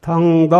당당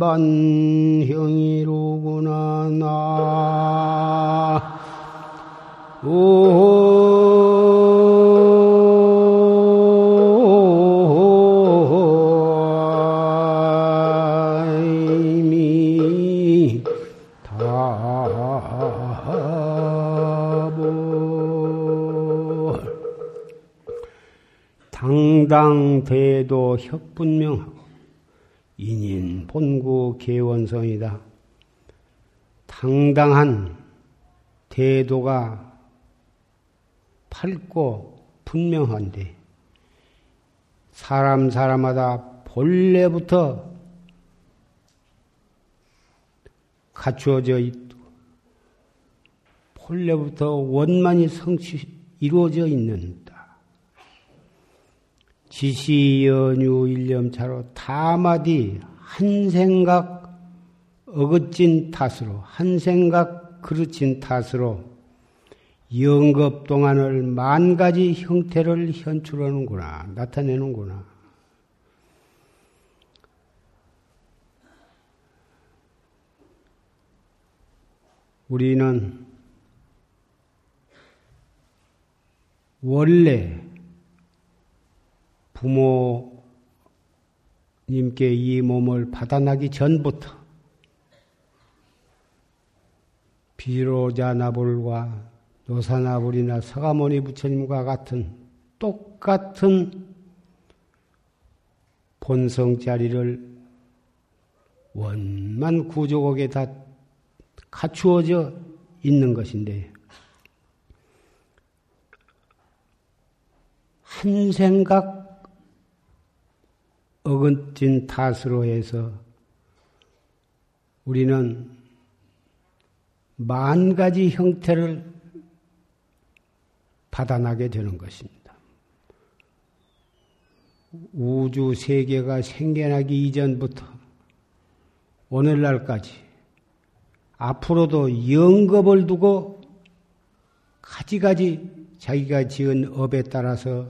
반형이로구나 나. 당당대도 혁분명하고 인인 본구 개원성이다. 당당한 대도가 밝고 분명한데 사람 사람마다 본래부터 갖추어져 있고 본래부터 원만히 성취 이루어져 있는다. 지시 연유 일념차로 다마디 한 생각 어긋진 탓으로 한 생각 그르친 탓으로 영겁 동안을 만 가지 형태를 현출하는구나 나타내는구나. 우리는 원래 부모 님께 이 몸을 받아나기 전부터 비로자 나불과 노사나불이나 서가모니 부처님과 같은 똑같은 본성 자리를 원만 구조국에 다 갖추어져 있는 것인데 한 생각 어긋진 탓으로 해서 우리는 만 가지 형태를 받아나게 되는 것입니다. 우주 세계가 생겨나기 이전부터 오늘날까지 앞으로도 영겁을 두고 가지가지 자기가 지은 업에 따라서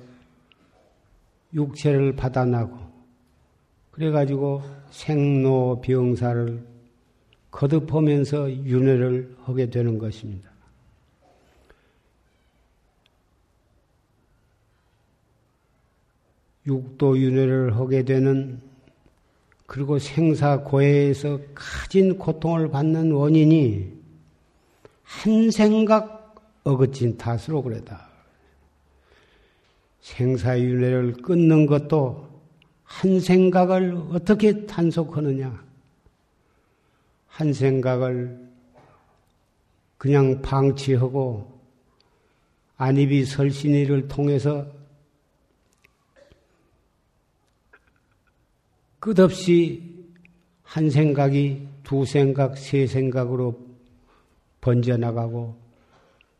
육체를 받아나고 그래가지고 생로병사를 거듭하면서 윤회를 하게 되는 것입니다. 육도 윤회를 하게 되는 그리고 생사 고해에서 가진 고통을 받는 원인이 한 생각 어긋진 탓으로 그래다. 생사 윤회를 끊는 것도 한 생각을 어떻게 단속하느냐? 한 생각을 그냥 방치하고 안입이 설신이를 통해서 끝없이 한 생각이 두 생각, 세 생각으로 번져나가고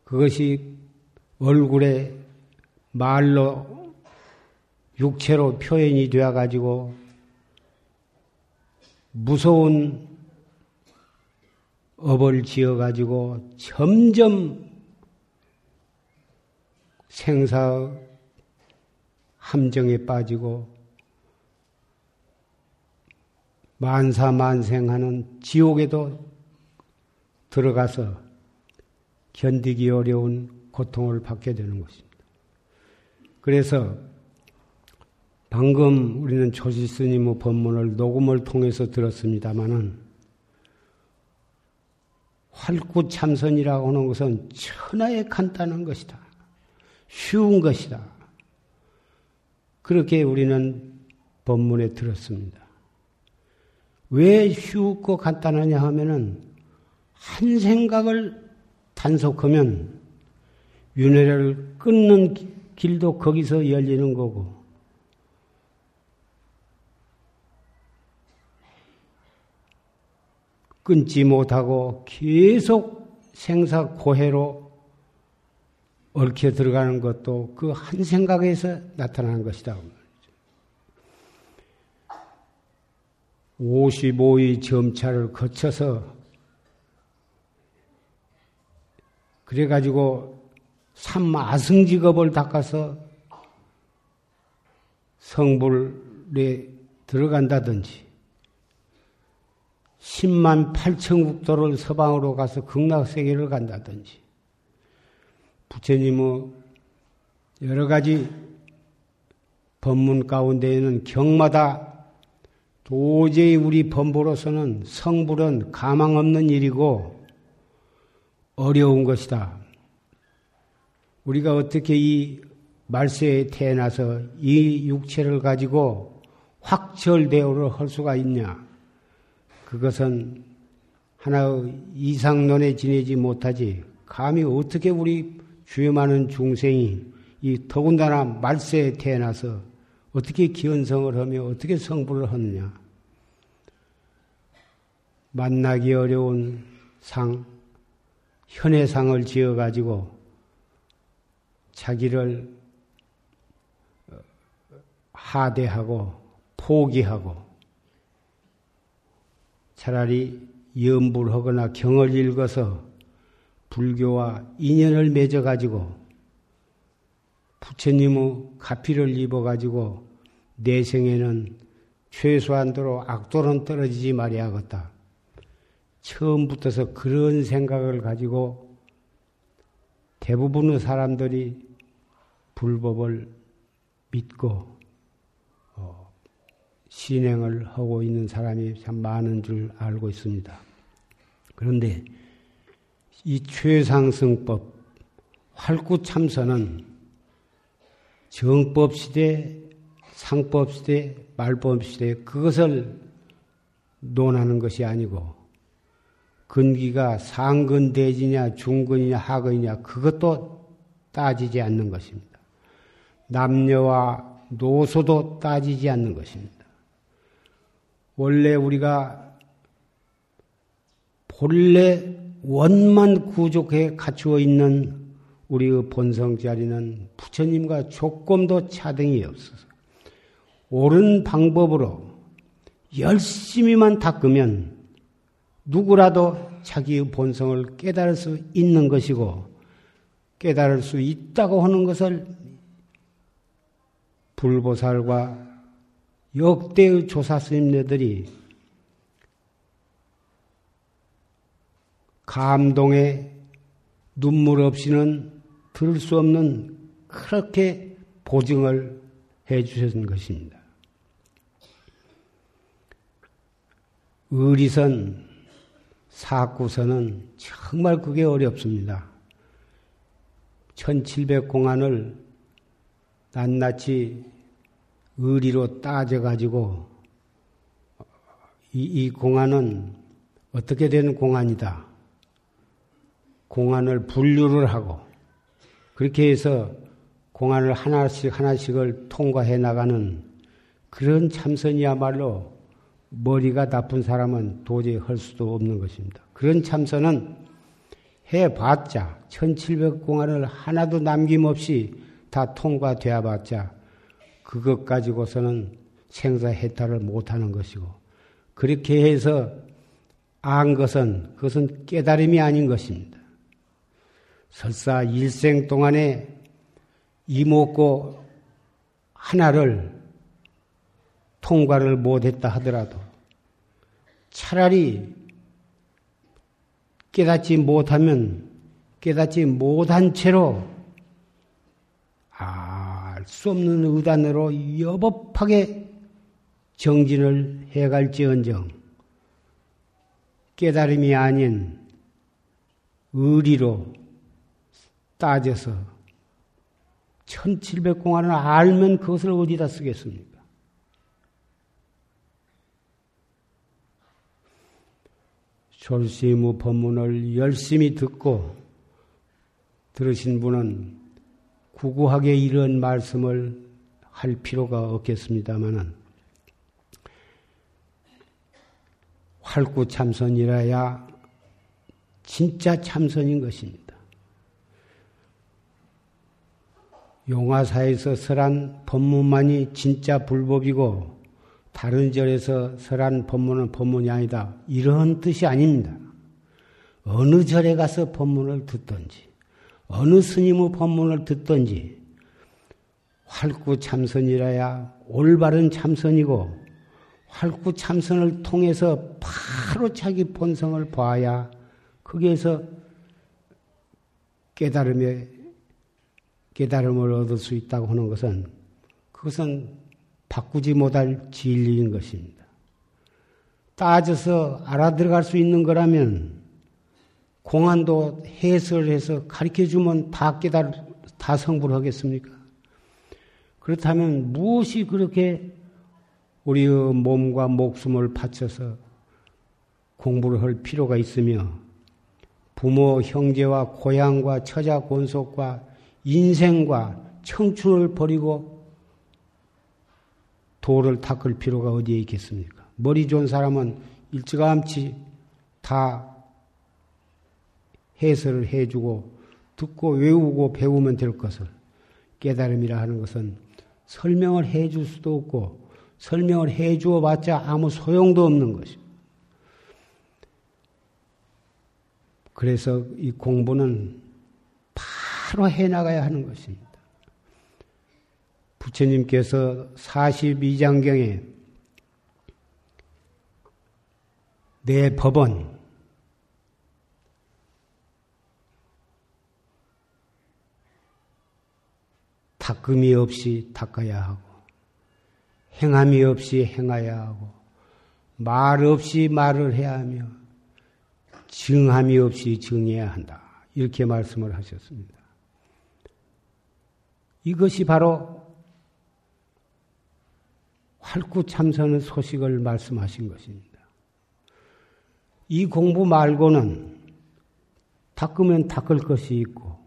그것이 얼굴에 말로 육체로 표현이 되어 가지고 무서운 업을 지어 가지고 점점 생사 함정에 빠지고 만사 만생하는 지옥에도 들어가서 견디기 어려운 고통을 받게 되는 것입니다. 그래서 방금 우리는 조지 스님의 법문을 녹음을 통해서 들었습니다마는 활구참선이라고 하는 것은 천하에 간단한 것이다. 쉬운 것이다. 그렇게 우리는 법문에 들었습니다. 왜 쉽고 간단하냐 하면은 한 생각을 단속하면 윤회를 끊는 길도 거기서 열리는 거고 끊지 못하고 계속 생사 고해로 얽혀 들어가는 것도 그 한 생각에서 나타나는 것이다. 55의 점차를 거쳐서 그래가지고 삼아승직업을 닦아서 성불에 들어간다든지 10만 8천 국도를 서방으로 가서 극락세계를 간다든지 부처님의 여러 가지 법문 가운데에는 경마다 도저히 우리 범보로서는 성불은 가망 없는 일이고 어려운 것이다. 우리가 어떻게 이 말세에 태어나서 이 육체를 가지고 확철대오를 할 수가 있냐? 그것은 하나의 이상론에 지내지 못하지. 감히 어떻게 우리 주여 많은 중생이 이 더군다나 말세에 태어나서 어떻게 기원성을 하며 어떻게 성불을 하느냐. 만나기 어려운 상, 현의 상을 지어가지고 자기를 어, 하대하고 포기하고 차라리 염불하거나 경을 읽어서 불교와 인연을 맺어가지고 부처님의 가피를 입어가지고 내 생에는 최소한도로 악도는 떨어지지 말아야겠다. 처음부터서 그런 생각을 가지고 대부분의 사람들이 불법을 믿고 어, 신행을 하고 있는 사람이 참 많은 줄 알고 있습니다. 그런데 이 최상승법 활구참선은 정법 시대, 상법 시대, 말법 시대 그것을 논하는 것이 아니고 근기가 상근대지냐 중근이냐 하근이냐 그것도 따지지 않는 것입니다. 남녀와 노소도 따지지 않는 것입니다. 원래 우리가 본래 원만 구족해 갖추어 있는 우리의 본성 자리는 부처님과 조금도 차등이 없어서 옳은 방법으로 열심히만 닦으면 누구라도 자기의 본성을 깨달을 수 있는 것이고 깨달을 수 있다고 하는 것을 불보살과 역대의 조사 스님네들이 감동에 눈물 없이는 들을 수 없는 그렇게 보증을 해 주셨는 것입니다. 의리선, 사구선은 정말 그게 어렵습니다. 1700공안을 낱낱이 의리로 따져가지고 이, 이 공안은 어떻게 된 공안이다. 공안을 분류를 하고 그렇게 해서 공안을 하나씩 하나씩을 통과해 나가는 그런 참선이야말로 머리가 나쁜 사람은 도저히 할 수도 없는 것입니다. 그런 참선은 해봤자 1700공안을 하나도 남김없이 다 통과되어 봤자 그것 가지고서는 생사해탈을 못하는 것이고 그렇게 해서 안 것은 그것은 깨달음이 아닌 것입니다. 설사 일생 동안에 이목고 하나를 통과를 못했다 하더라도 차라리 깨닫지 못하면 깨닫지 못한 채로 알 수 없는 의단으로 여법하게 정진을 해갈지언정 깨달음이 아닌 의리로 따져서 1700공안을 알면 그것을 어디다 쓰겠습니까? 졸시무 법문을 열심히 듣고 들으신 분은 구구하게 이런 말씀을 할 필요가 없겠습니다만은 활구 참선이라야 진짜 참선인 것입니다. 용화사에서 설한 법문만이 진짜 불법이고 다른 절에서 설한 법문은 법문이 아니다. 이런 뜻이 아닙니다. 어느 절에 가서 법문을 듣든지 어느 스님의 법문을 듣든지 활구 참선이라야 올바른 참선이고 활구 참선을 통해서 바로 자기 본성을 봐야 거기에서 깨달음에 깨달음을 얻을 수 있다고 하는 것은 그것은 바꾸지 못할 진리인 것입니다. 따져서 알아들어갈 수 있는 거라면 공안도 해설해서 가르쳐 주면 다 깨달 다 성불 하겠습니까? 그렇다면 무엇이 그렇게 우리의 몸과 목숨을 바쳐서 공부를 할 필요가 있으며 부모, 형제와 고향과 처자, 권속과 인생과 청춘을 버리고 도를 닦을 필요가 어디에 있겠습니까? 머리 좋은 사람은 일찌감치 다 해설을 해주고 듣고 외우고 배우면 될 것을 깨달음이라 하는 것은 설명을 해줄 수도 없고 설명을 해주어 봤자 아무 소용도 없는 것입니다. 그래서 이 공부는 바로 해나가야 하는 것입니다. 부처님께서 42장경에 내 법은 닦음이 없이 닦아야 하고 행함이 없이 행해야 하고 말 없이 말을 해야 하며 증함이 없이 증해야 한다. 이렇게 말씀을 하셨습니다. 이것이 바로 활구 참선의 소식을 말씀하신 것입니다. 이 공부 말고는 닦으면 닦을 것이 있고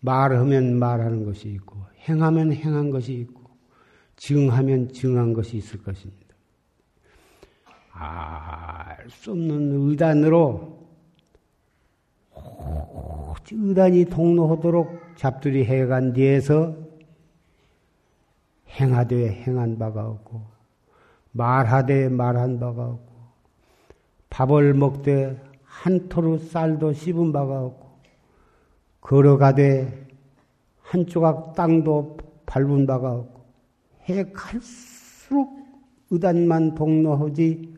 말하면 말하는 것이 있고 행하면 행한 것이 있고 증하면 증한 것이 있을 것입니다. 알 수 없는 의단으로 의단이 동로하도록 잡들이 해간 뒤에서 행하되 행한 바가 없고 말하되 말한 바가 없고 밥을 먹되 한 토르 쌀도 씹은 바가 없고 걸어가되 한 조각 땅도 밟은 바가 없고 해 갈수록 의단만 동로하지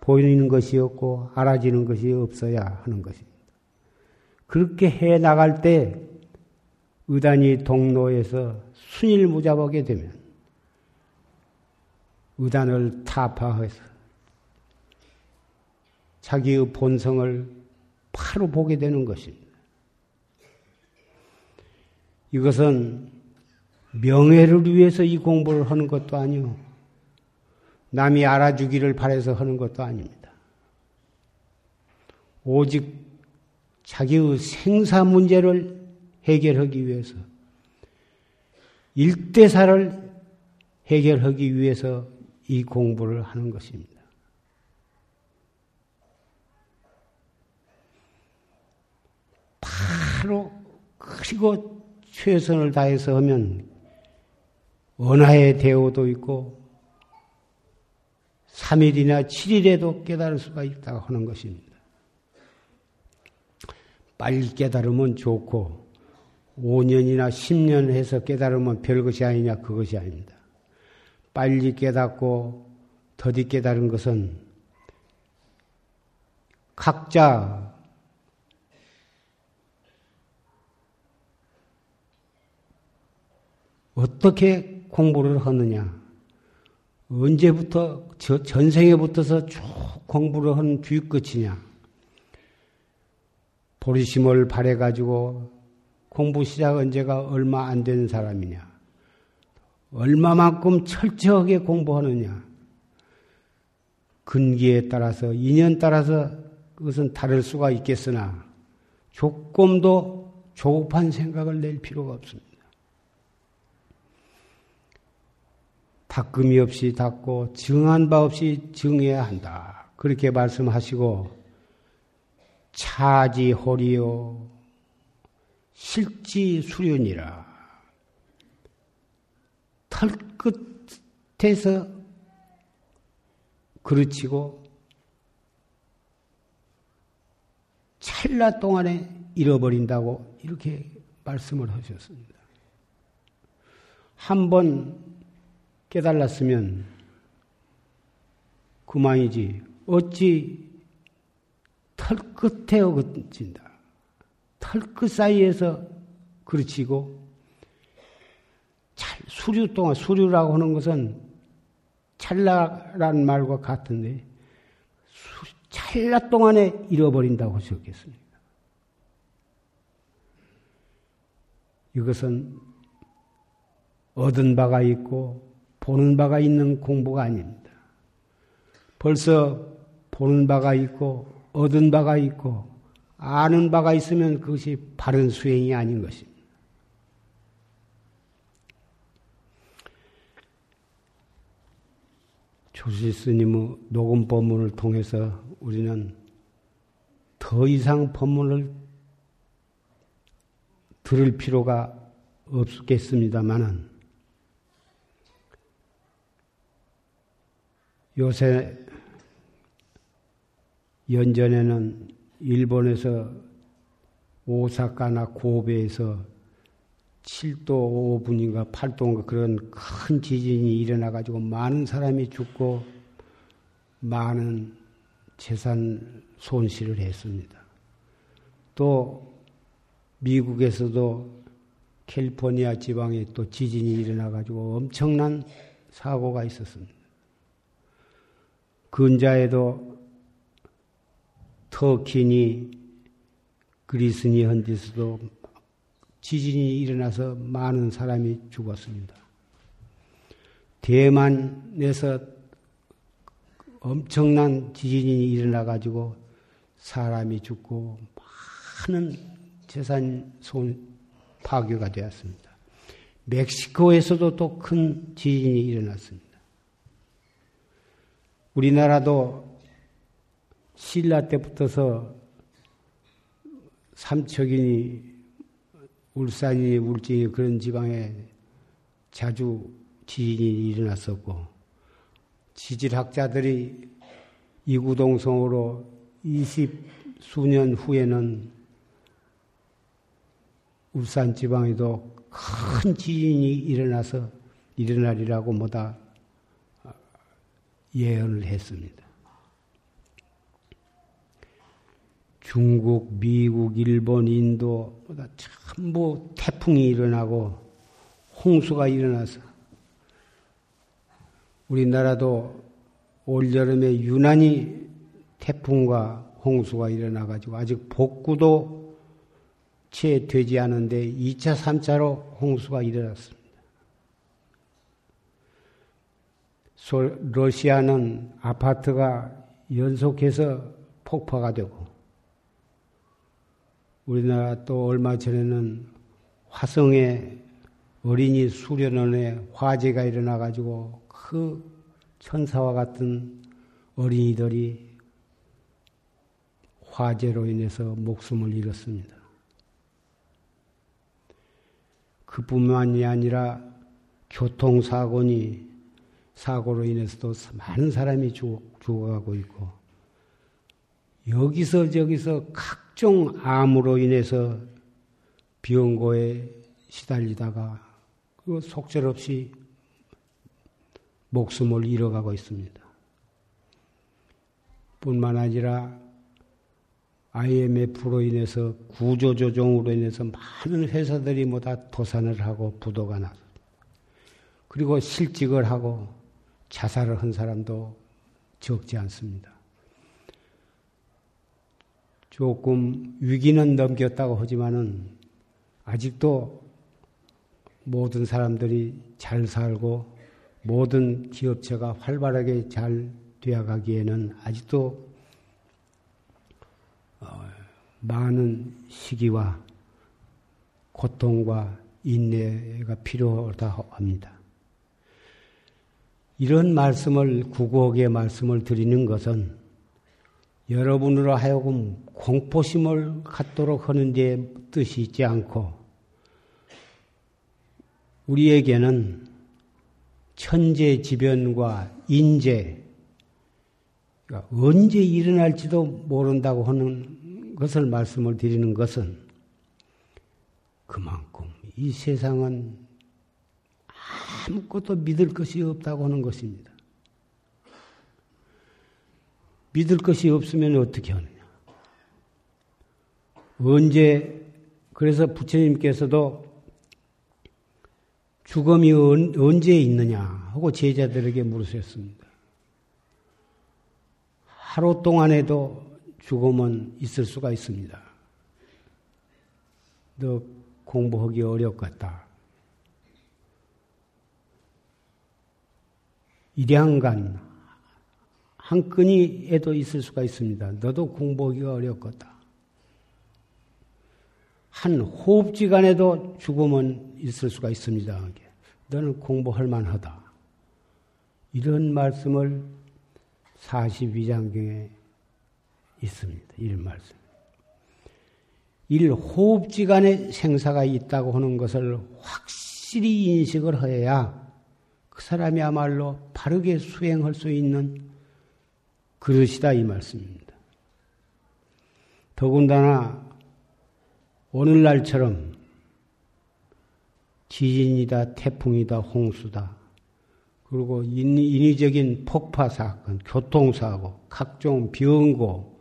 보이는 것이 없고 알아지는 것이 없어야 하는 것입니다. 그렇게 해 나갈 때 의단이 동로에서 순일무잡하게 되면 의단을 타파해서 자기의 본성을 바로 보게 되는 것입니다. 이것은 명예를 위해서 이 공부를 하는 것도 아니고 남이 알아주기를 바래서 하는 것도 아닙니다. 오직 자기의 생사 문제를 해결하기 위해서 일대사를 해결하기 위해서 이 공부를 하는 것입니다. 바로 그리고 최선을 다해서 하면 원하의 대오도 있고 3일이나 7일에도 깨달을 수가 있다고 하는 것입니다. 빨리 깨달으면 좋고 5년이나 10년 해서 깨달으면 별것이 아니냐 그것이 아닙니다. 빨리 깨닫고 더디 깨달은 것은 각자 어떻게 공부를 하느냐? 언제부터 저 전생에 붙어서 쭉 공부를 한 뒤끝이냐? 보리심을 발해가지고 공부 시작한 지가 얼마 안 된 사람이냐? 얼마만큼 철저하게 공부하느냐? 근기에 따라서, 인연 따라서 그것은 다를 수가 있겠으나, 조금도 조급한 생각을 낼 필요가 없습니다. 닦음이 없이 닦고 증한 바 없이 증해야 한다. 그렇게 말씀하시고 차지 호리요 실지 수련이라 털 끝에서 그르치고 찰나 동안에 잃어버린다고 이렇게 말씀을 하셨습니다. 한번 깨달았으면 그만이지. 어찌 털끝에 어긋진다. 털끝 사이에서 그르치고 수류 동안 수류라고 하는 것은 찰나라는 말과 같은데 찰나 동안에 잃어버린다고 하셨겠습니까? 이것은 얻은 바가 있고 보는 바가 있는 공부가 아닙니다. 벌써 보는 바가 있고 얻은 바가 있고 아는 바가 있으면 그것이 바른 수행이 아닌 것입니다. 조시 스님의 녹음 법문을 통해서 우리는 더 이상 법문을 들을 필요가 없겠습니다만은 요새 연전에는 일본에서 오사카나 고베에서 7도 5분인가 8도인가 그런 큰 지진이 일어나가지고 많은 사람이 죽고 많은 재산 손실을 했습니다. 또 미국에서도 캘리포니아 지방에 또 지진이 일어나가지고 엄청난 사고가 있었습니다. 근자에도 터키니 그리스니 헌디스도 지진이 일어나서 많은 사람이 죽었습니다. 대만에서 엄청난 지진이 일어나 가지고 사람이 죽고 많은 재산 손 파괴가 되었습니다. 멕시코에서도 또 큰 지진이 일어났습니다. 우리나라도 신라 때부터서 삼척이니 울산이 울진이 그런 지방에 자주 지진이 일어났었고 지질학자들이 이구동성으로 20 수년 후에는 울산 지방에도 큰 지진이 일어나서 일어나리라고 뭐다 예언을 했습니다. 중국, 미국, 일본, 인도 보다 전부 태풍이 일어나고 홍수가 일어나서 우리나라도 올여름에 유난히 태풍과 홍수가 일어나 가지고 아직 복구도 채 되지 않은데 2차, 3차로 홍수가 일어났습니다. 러시아는 아파트가 연속해서 폭파가 되고 우리나라 또 얼마 전에는 화성에 어린이 수련원에 화재가 일어나 가지고 그 천사와 같은 어린이들이 화재로 인해서 목숨을 잃었습니다. 그뿐만이 아니라 교통사고니 사고로 인해서도 많은 사람이 죽어가고 있고 여기서 저기서 각종 암으로 인해서 병고에 시달리다가 그 속절없이 목숨을 잃어가고 있습니다. 뿐만 아니라 IMF로 인해서 구조조정으로 인해서 많은 회사들이 뭐 다 도산을 하고 부도가 나서 그리고 실직을 하고 자살을 한 사람도 적지 않습니다. 조금 위기는 넘겼다고 하지만은 아직도 모든 사람들이 잘 살고 모든 기업체가 활발하게 잘 되어가기에는 아직도 어, 많은 시기와 고통과 인내가 필요하다 합니다. 이런 말씀을 구곡의 말씀을 드리는 것은 여러분으로 하여금 공포심을 갖도록 하는 데 뜻이 있지 않고 우리에게는 천재지변과 인재, 그러니까 언제 일어날지도 모른다고 하는 것을 말씀을 드리는 것은 그만큼 이 세상은 아무것도 믿을 것이 없다고 하는 것입니다. 믿을 것이 없으면 어떻게 하느냐? 언제, 그래서 부처님께서도 죽음이 언제 있느냐 하고 제자들에게 물으셨습니다. 하루 동안에도 죽음은 있을 수가 있습니다. 너 공부하기 어렵겠다. 일양간 한 끈이에도 있을 수가 있습니다. 너도 공부하기가 어렵겠다. 한 호흡지간에도 죽음은 있을 수가 있습니다. 너는 공부할 만하다. 이런 말씀을 42장경에 있습니다. 이런 말씀. 일 호흡지간에 생사가 있다고 하는 것을 확실히 인식을 해야 그 사람이야말로 바르게 수행할 수 있는 그릇이다 이 말씀입니다. 더군다나 오늘날처럼 지진이다, 태풍이다, 홍수다, 그리고 인위적인 폭파 사건, 교통사고, 각종 병고,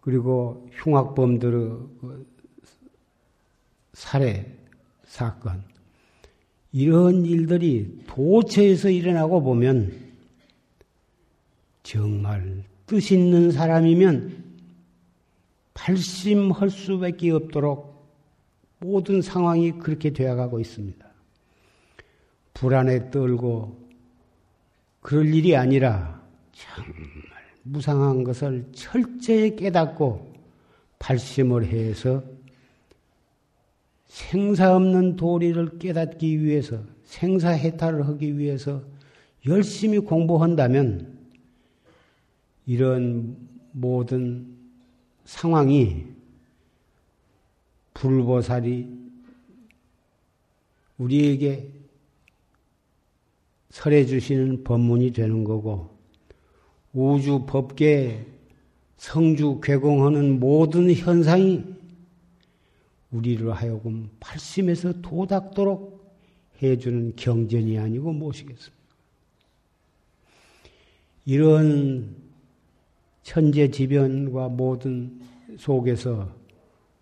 그리고 흉악범들의 그 살해 사건, 이런 일들이 도처에서 일어나고 보면 정말 뜻 있는 사람이면 발심할 수밖에 없도록 모든 상황이 그렇게 되어가고 있습니다. 불안에 떨고 그럴 일이 아니라 정말 무상한 것을 철저히 깨닫고 발심을 해서 생사 없는 도리를 깨닫기 위해서 생사 해탈을 하기 위해서 열심히 공부한다면 이런 모든 상황이 불보살이 우리에게 설해 주시는 법문이 되는 거고 우주 법계 성주 괴공하는 모든 현상이 우리를 하여금 팔심에서 도닥도록 해주는 경전이 아니고 무엇이겠습니까? 이런 천재지변과 모든 속에서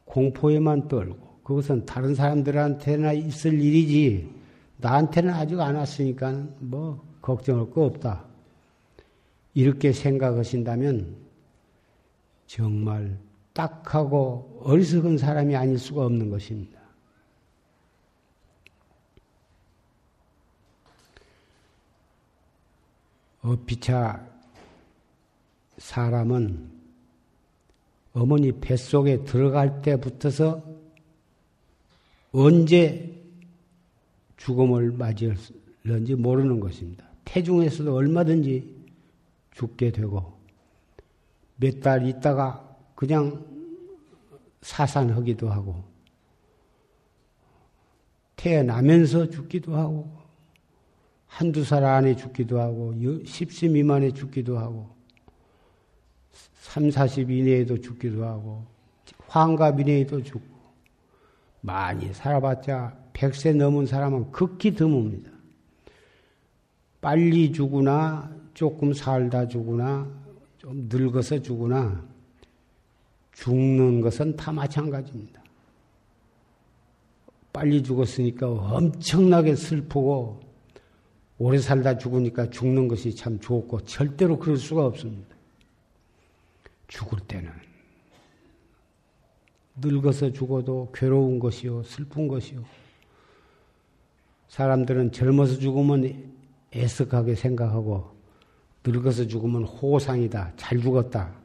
공포에만 떨고 그것은 다른 사람들한테나 있을 일이지 나한테는 아직 안 왔으니까 뭐 걱정할 거 없다. 이렇게 생각하신다면 정말 딱하고 어리석은 사람이 아닐 수가 없는 것입니다. 어피차 사람은 어머니 뱃속에 들어갈 때부터서 언제 죽음을 맞이할는지 모르는 것입니다. 태중에서도 얼마든지 죽게 되고 몇 달 있다가 그냥 사산하기도 하고 태어나면서 죽기도 하고 한두 살 안에 죽기도 하고 십시 미만에 죽기도 하고 3, 40 이내에도 죽기도 하고 환갑 이내에도 죽고 많이 살아봤자 100세 넘은 사람은 극히 드뭅니다. 빨리 죽으나 조금 살다 죽으나 좀 늙어서 죽으나 죽는 것은 다 마찬가지입니다. 빨리 죽었으니까 엄청나게 슬프고 오래 살다 죽으니까 죽는 것이 참 좋고 절대로 그럴 수가 없습니다. 죽을 때는 늙어서 죽어도 괴로운 것이요 슬픈 것이요 사람들은 젊어서 죽으면 애석하게 생각하고 늙어서 죽으면 호상이다 잘 죽었다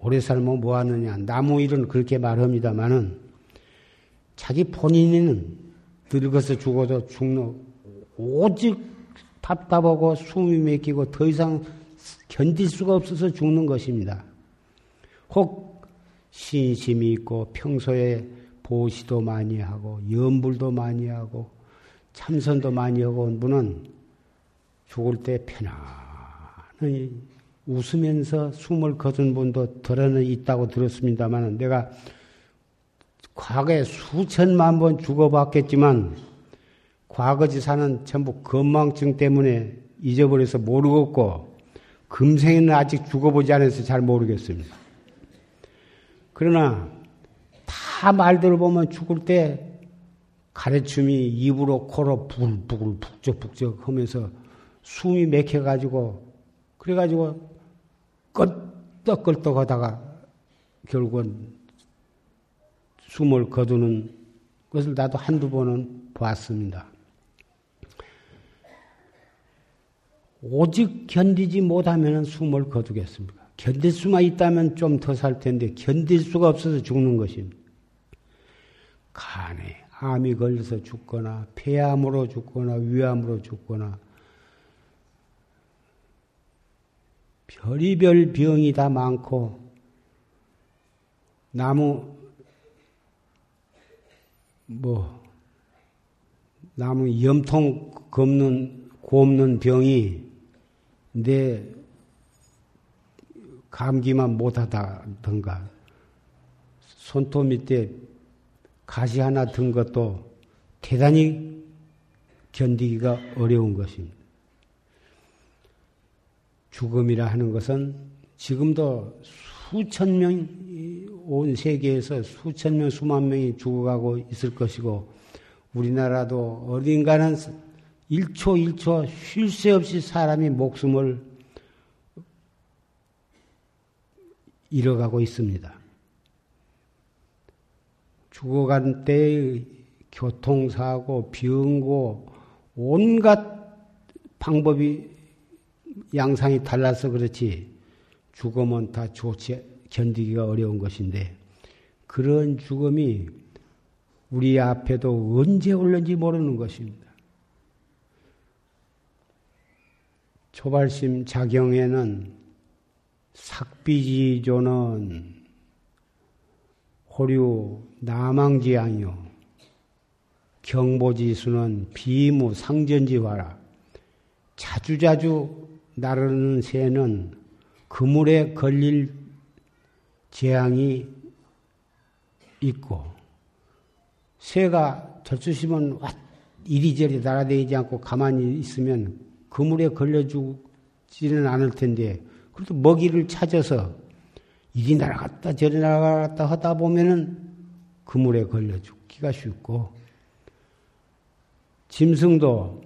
오래 살면 뭐 하느냐 나무 일은 그렇게 말합니다마는 자기 본인은 늙어서 죽어도 죽는 오직 답답하고 숨이 막히고 더 이상 견딜 수가 없어서 죽는 것입니다. 혹 신심이 있고 평소에 보시도 많이 하고 염불도 많이 하고 참선도 많이 하고 온 분은 죽을 때 편안히 웃으면서 숨을 거둔 분도 덜어는 있다고 들었습니다만 내가 과거에 수천만 번 죽어봤겠지만 과거지사는 전부 건망증 때문에 잊어버려서 모르겠고 금생에는 아직 죽어보지 않아서 잘 모르겠습니다. 그러나 다 말들을 보면 죽을 때 가래춤이 입으로 코로 부글부글 북적북적 하면서 숨이 맥혀가지고 그래가지고 끄떡끄떡 하다가 결국은 숨을 거두는 것을 나도 한두 번은 봤습니다. 오직 견디지 못하면 숨을 거두겠습니까? 견딜 수만 있다면 좀 더 살 텐데 견딜 수가 없어서 죽는 것입니다. 간에 암이 걸려서 죽거나 폐암으로 죽거나 위암으로 죽거나 별이별 병이 다 많고 나무 뭐 나무 염통 걷는 곱는 병이 내 감기만 못하다던가 손톱 밑에 가시 하나 든 것도 대단히 견디기가 어려운 것입니다. 죽음이라 하는 것은 지금도 수천 명, 온 세계에서 수천 명, 수만 명이 죽어가고 있을 것이고, 우리나라도 어딘가는 1초 1초 쉴 새 없이 사람이 목숨을 잃어가고 있습니다. 죽어간 때의 교통사고, 병고, 온갖 방법이 양상이 달라서 그렇지 죽음은 다 좋지 견디기가 어려운 것인데 그런 죽음이 우리 앞에도 언제 올는지 모르는 것입니다. 초발심 자경에는 삭비지조는 호류 나망지양이요. 경보지수는 비무 상전지화라. 자주자주 나르는 새는 그물에 걸릴 재앙이 있고, 새가 절수시면 이리저리 날아다니지 않고 가만히 있으면 그물에 걸려주지는 않을 텐데, 그래도 먹이를 찾아서 이리 날아갔다 저리 날아갔다 하다 보면은 그물에 걸려 죽기가 쉽고, 짐승도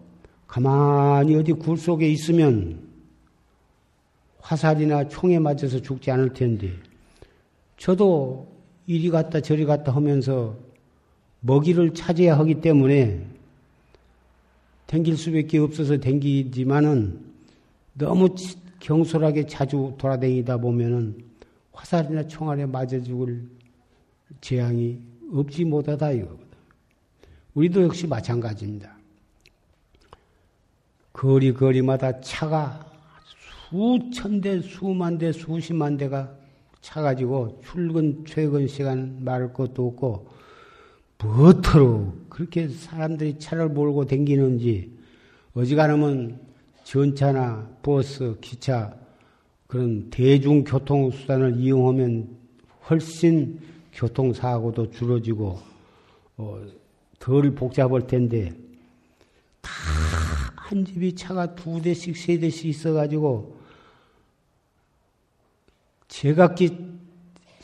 가만히 어디 굴 속에 있으면 화살이나 총에 맞아서 죽지 않을 텐데, 저도 이리 갔다 저리 갔다 하면서 먹이를 찾아야 하기 때문에 댕길 수밖에 없어서 댕기지만은 너무 경솔하게 자주 돌아다니다 보면은 화살이나 총알에 맞아 죽을 재앙이 없지 못하다 이거거든. 우리도 역시 마찬가지입니다. 거리 거리마다 차가 수천 대, 수만 대, 수십만 대가 차가지고 출근, 퇴근 시간 말할 것도 없고 무엇으로 그렇게 사람들이 차를 몰고 댕기는지 어지간하면 전차나 버스, 기차 그런 대중교통수단을 이용하면 훨씬 교통사고도 줄어지고 어, 덜 복잡할 텐데 다 한 집이 차가 두 대씩 세 대씩 있어가지고 제각기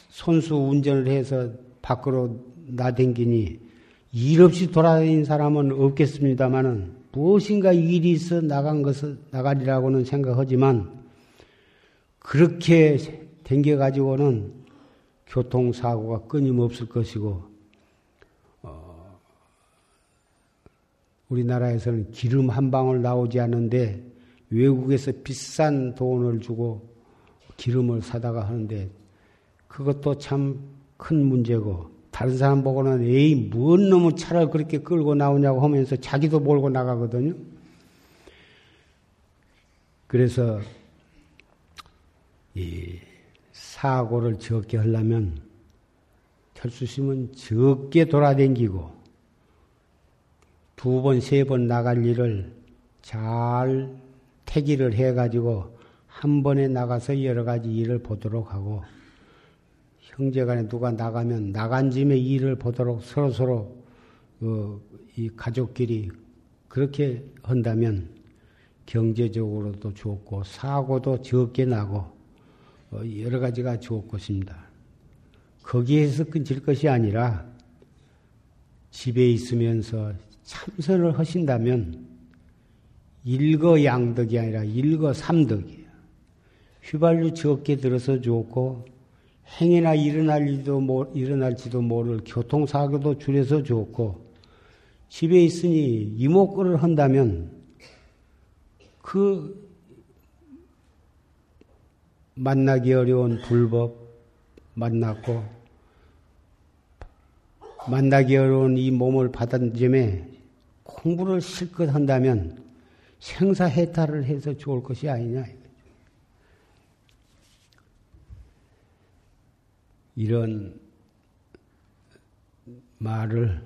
손수 운전을 해서 밖으로 나댕기니 일 없이 돌아다닌 사람은 없겠습니다만은 무엇인가 일이 있어 나간 것을 나가리라고는 생각하지만 그렇게 댕겨 가지고는 교통사고가 끊임없을 것이고 어, 우리나라에서는 기름 한 방울 나오지 않는데 외국에서 비싼 돈을 주고 기름을 사다가 하는데 그것도 참 큰 문제고 다른 사람 보고는 에이 뭔 놈의 차를 그렇게 끌고 나오냐고 하면서 자기도 몰고 나가거든요. 그래서 이 사고를 적게 하려면 철수심은 적게 돌아댕기고 두 번, 세 번 나갈 일을 잘 태기를 해가지고 한 번에 나가서 여러 가지 일을 보도록 하고 형제간에 누가 나가면 나간 짐에 일을 보도록 서로 서로 어, 이 가족끼리 그렇게 한다면 경제적으로도 좋고 사고도 적게 나고 어, 여러 가지가 좋을 것입니다. 거기에서 끊질 것이 아니라 집에 있으면서 참선을 하신다면 일거양덕이 아니라 일거삼덕이에요. 휘발유 적게 들어서 좋고 행이나 일어날 일도 모, 일어날지도 모를 교통사고도 줄여서 좋고 집에 있으니 이목구를 한다면 그 만나기 어려운 불법 만났고 만나기 어려운 이 몸을 받은 점에 공부를 실컷 한다면 생사해탈을 해서 좋을 것이 아니냐. 이런 말을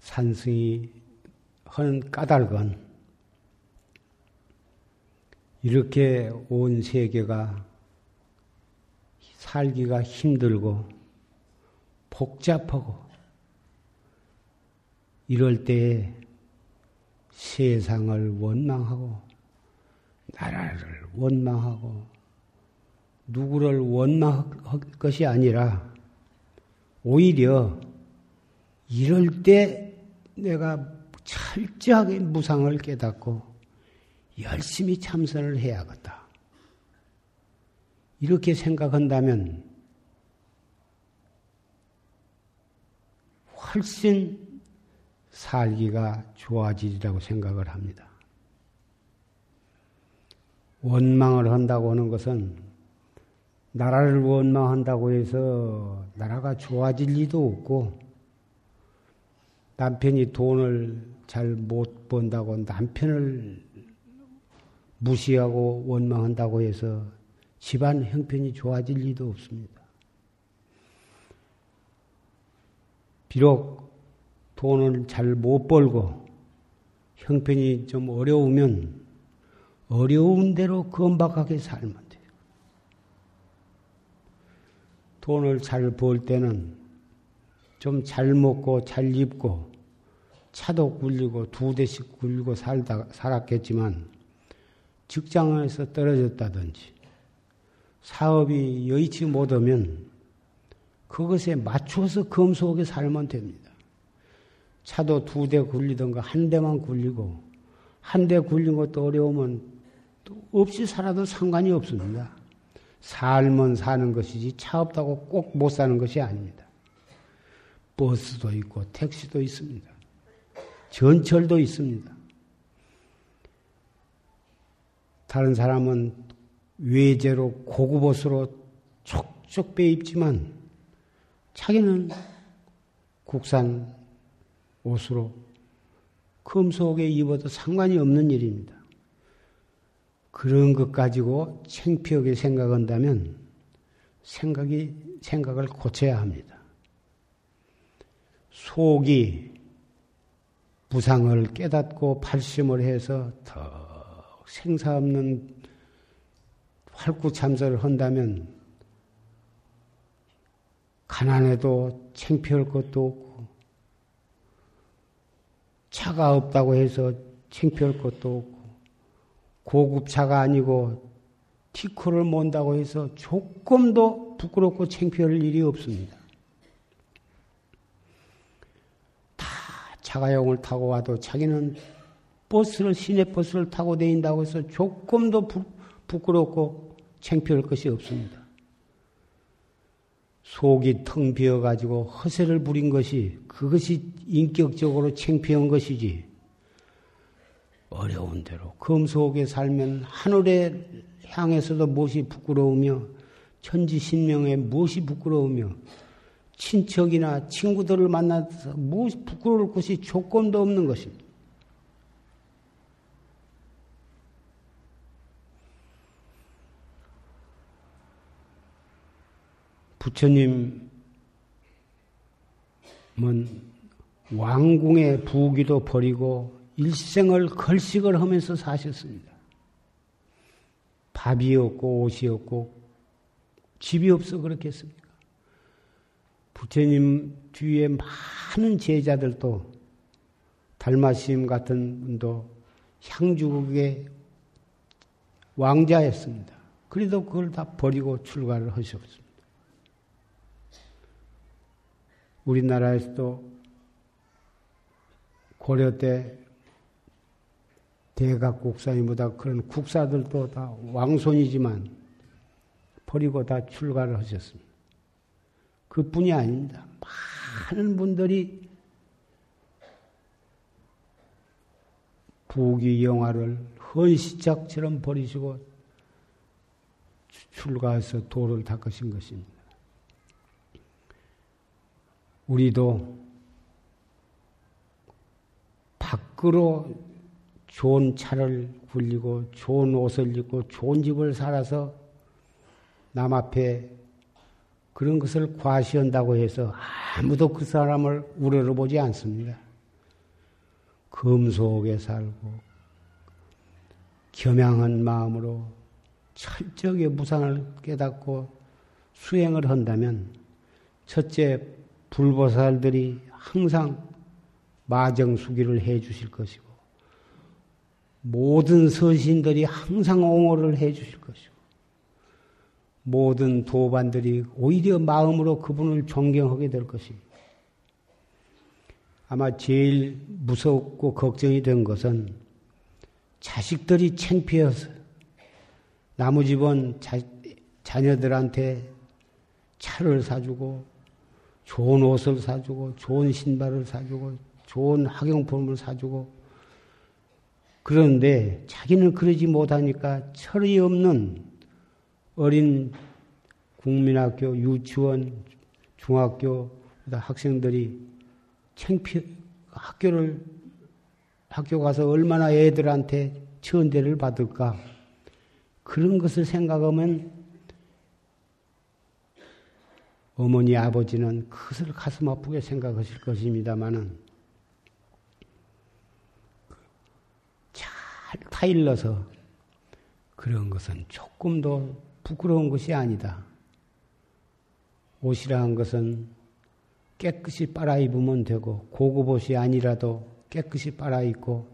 산승이 하는 까닭은 이렇게 온 세계가 살기가 힘들고 복잡하고 이럴 때에 세상을 원망하고 나라를 원망하고 누구를 원망할 것이 아니라 오히려 이럴 때 내가 철저하게 무상을 깨닫고 열심히 참선을 해야겠다. 이렇게 생각한다면 훨씬 살기가 좋아지리라고 생각을 합니다. 원망을 한다고 하는 것은 나라를 원망한다고 해서 나라가 좋아질 리도 없고 남편이 돈을 잘 못 번다고 남편을 무시하고 원망한다고 해서 집안 형편이 좋아질 리도 없습니다. 비록 돈을 잘 못 벌고 형편이 좀 어려우면 어려운 대로 건박하게 살면 돼요. 돈을 잘 벌 때는 좀 잘 먹고 잘 입고 차도 굴리고 두 대씩 굴리고 살다 살았겠지만 직장에서 떨어졌다든지 사업이 여의치 못하면 그것에 맞춰서 검소하게 살면 됩니다. 차도 두 대 굴리던가 한 대만 굴리고 한 대 굴린 것도 어려우면 없이 살아도 상관이 없습니다. 살면 사는 것이지 차 없다고 꼭 못 사는 것이 아닙니다. 버스도 있고 택시도 있습니다. 전철도 있습니다. 다른 사람은 외제로 고급 옷으로 촉촉 빼 입지만 자기는 국산 옷으로 금속에 입어도 상관이 없는 일입니다. 그런 것 가지고 창피하게 생각한다면 생각이, 생각을 고쳐야 합니다. 속이 부상을 깨닫고 발심을 해서 더 생사 없는 활구참선을 한다면 가난해도 창피할 것도 없고 차가 없다고 해서 창피할 것도 없고 고급차가 아니고 티코를 mon다고 해서 조금도 부끄럽고 창피할 일이 없습니다. 다 자가용을 타고 와도 자기는 버스를 시내 버스를 타고 다닌다고 해서 조금도 부, 부끄럽고 창피할 것이 없습니다. 속이 텅 비어 가지고 허세를 부린 것이 그것이 인격적으로 창피한 것이지. 어려운 대로 금속에 살면 하늘에 향해서도 무엇이 부끄러우며 천지 신명에 무엇이 부끄러우며 친척이나 친구들을 만나서 무엇이 부끄러울 것이 조건도 없는 것입니다. 부처님은 왕궁의 부귀도 버리고 일생을 걸식을 하면서 사셨습니다. 밥이 없고 옷이 없고 집이 없어 그렇겠습니까? 부처님 뒤에 많은 제자들도 달마심 같은 분도 향주국의 왕자였습니다. 그래도 그걸 다 버리고 출가를 하셨습니다. 우리나라에서도 고려 때 대각 국사님보다 그런 국사들도 다 왕손이지만 버리고 다 출가를 하셨습니다. 그뿐이 아닙니다. 많은 분들이 부귀 영화를 헌시작처럼 버리시고 출가해서 도를 닦으신 것입니다. 우리도 밖으로 좋은 차를 굴리고 좋은 옷을 입고 좋은 집을 살아서 남 앞에 그런 것을 과시한다고 해서 아무도 그 사람을 우러러 보지 않습니다. 금속에 살고 겸양한 마음으로 철저하게 무상을 깨닫고 수행을 한다면 첫째 불보살들이 항상 마정수기를 해 주실 것이고 모든 서신들이 항상 옹호를 해 주실 것이고 모든 도반들이 오히려 마음으로 그분을 존경하게 될 것입니다. 아마 제일 무섭고 걱정이 된 것은 자식들이 창피해서 나무 집은 자, 자녀들한테 차를 사주고 좋은 옷을 사주고 좋은 신발을 사주고 좋은 학용품을 사주고 그런데 자기는 그러지 못하니까 철이 없는 어린 국민학교, 유치원, 중학교 학생들이 창피 학교를 학교 가서 얼마나 애들한테 천대를 받을까? 그런 것을 생각하면 어머니 아버지는 그것을 가슴 아프게 생각하실 것입니다만은 잘 타일러서 그런 것은 조금도 부끄러운 것이 아니다. 옷이라는 것은 깨끗이 빨아입으면 되고 고급 옷이 아니라도 깨끗이 빨아입고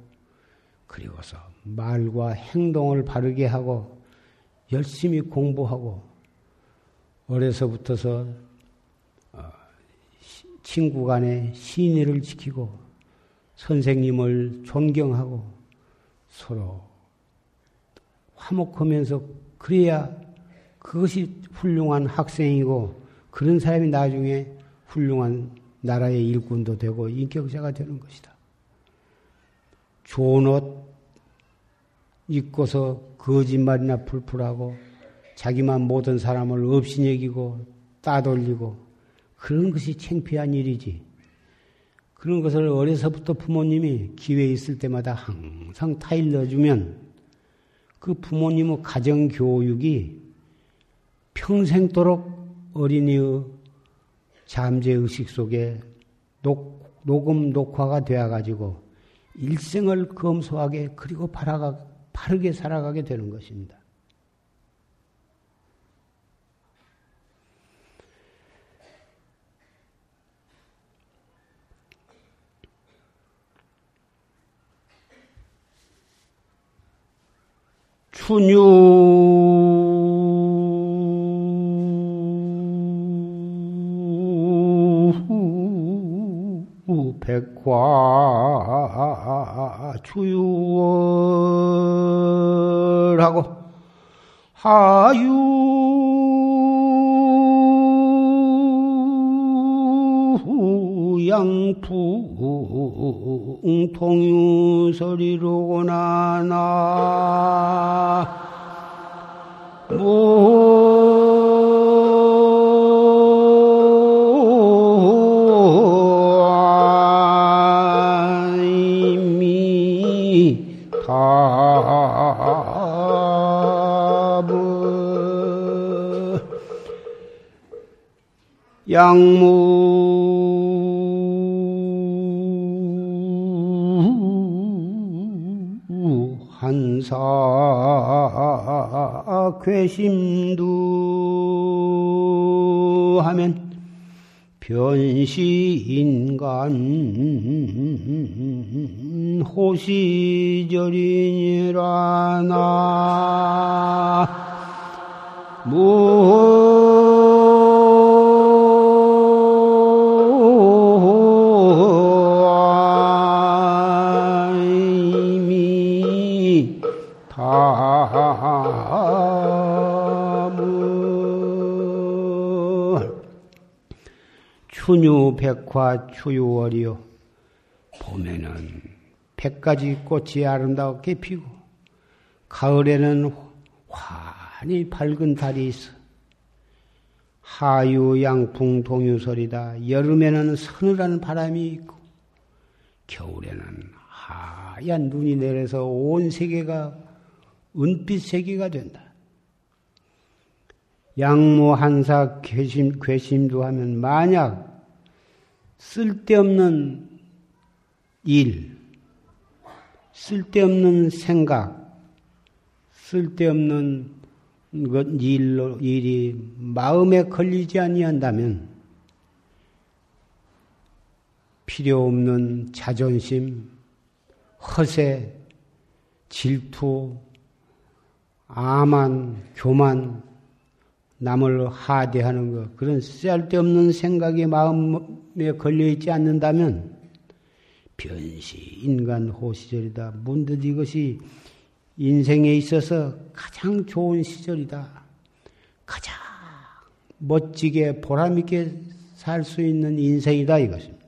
그리고서 말과 행동을 바르게 하고 열심히 공부하고 어려서부터서 어, 친구 간의 신의를 지키고 선생님을 존경하고 서로 화목하면서 그래야 그것이 훌륭한 학생이고 그런 사람이 나중에 훌륭한 나라의 일꾼도 되고 인격자가 되는 것이다. 좋은 옷 입고서 거짓말이나 풀풀하고 자기만 모든 사람을 없이 여기고 따돌리고 그런 것이 창피한 일이지. 그런 것을 어려서부터 부모님이 기회 있을 때마다 항상 타일러주면 그 부모님의 가정 교육이 평생도록 어린이의 잠재의식 속에 녹, 녹음 녹화가 되어가지고 일생을 검소하게 그리고 바라가, 바르게 살아가게 되는 것입니다. 춘유 백화 주유월하고 하유. 양풍 통유소리로구나. 나 양무 사 괴심도 하면 변시인간 호시절이니라 나 추유 백화 추유월이요. 봄에는 백가지 꽃이 아름답게 피고 가을에는 환히 밝은 달이 있어. 하유 양풍 동유설이다. 여름에는 서늘한 바람이 있고 겨울에는 하얀 눈이 내려서 온 세계가 은빛 세계가 된다. 양모 한사 괴심, 괴심도 하면 만약 쓸데없는 일, 쓸데없는 생각, 쓸데없는 것, 일로, 일이 마음에 걸리지 아니한다면 필요 없는 자존심, 허세, 질투, 아만, 교만, 남을 하대하는 것, 그런 쓸데없는 생각이 마음에 걸려있지 않는다면, 변시, 인간 호시절이다. 문득 이것이 인생에 있어서 가장 좋은 시절이다. 가장 멋지게 보람있게 살 수 있는 인생이다. 이것입니다.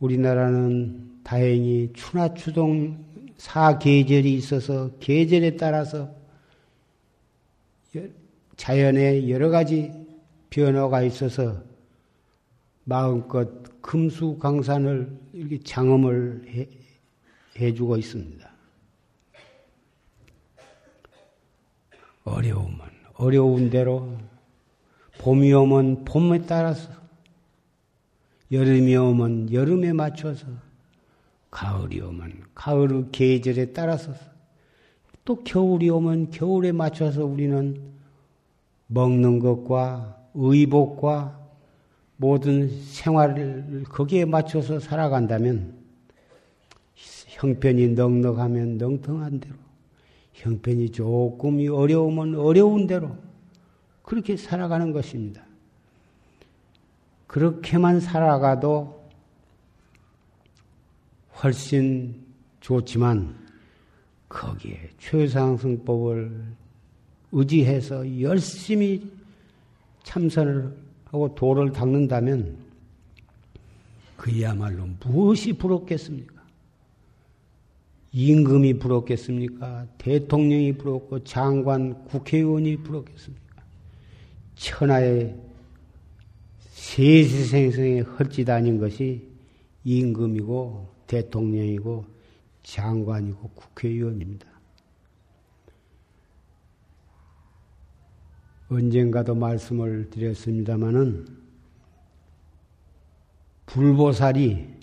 우리나라는 다행히 추나추동 사계절이 있어서 계절에 따라서 자연에 여러 가지 변화가 있어서 마음껏 금수강산을 이렇게 장엄을 해, 해주고 있습니다. 어려움은 어려운 대로 봄이 오면 봄에 따라서 여름이 오면 여름에 맞춰서 가을이 오면 가을의 계절에 따라서 또 겨울이 오면 겨울에 맞춰서 우리는 먹는 것과 의복과 모든 생활을 거기에 맞춰서 살아간다면 형편이 넉넉하면 넉넉한 대로 형편이 조금이 어려우면 어려운 대로 그렇게 살아가는 것입니다. 그렇게만 살아가도 훨씬 좋지만 거기에 최상승법을 의지해서 열심히 참선을 하고 도를 닦는다면 그야말로 무엇이 부럽겠습니까? 임금이 부럽겠습니까? 대통령이 부럽고 장관, 국회의원이 부럽겠습니까? 천하의 세세생생의 헐짓 아닌 것이 임금이고 대통령이고 장관이고 국회의원입니다. 언젠가도 말씀을 드렸습니다마는 불보살이